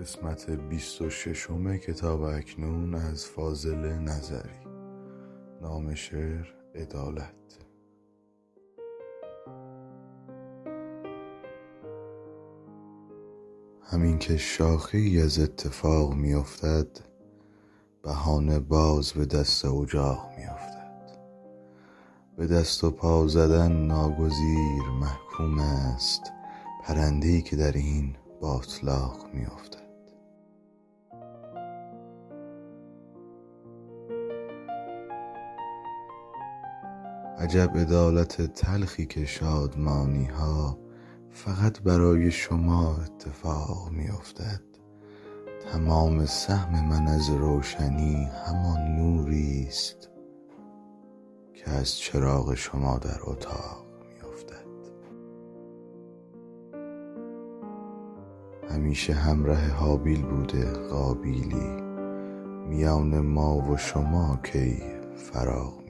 قسمت بیست و ششم کتاب اکنون از فاضل نظری نام شعر عدالت. همین که شاخه ای از اتفاق می افتد بهانه باز به دست اجاق می افتد به دست و پا زدن ناگزیر محکوم است پرنده ای که در این باتلاق می عجب عدالت تلخی که شادمانی ها فقط برای شما اتفاق می افتد تمام سهم من از روشنی همان نوری است که از چراغ شما در اتاق می افتد همیشه همره حابیل بوده قابیلی. میان ما و شما کی فراق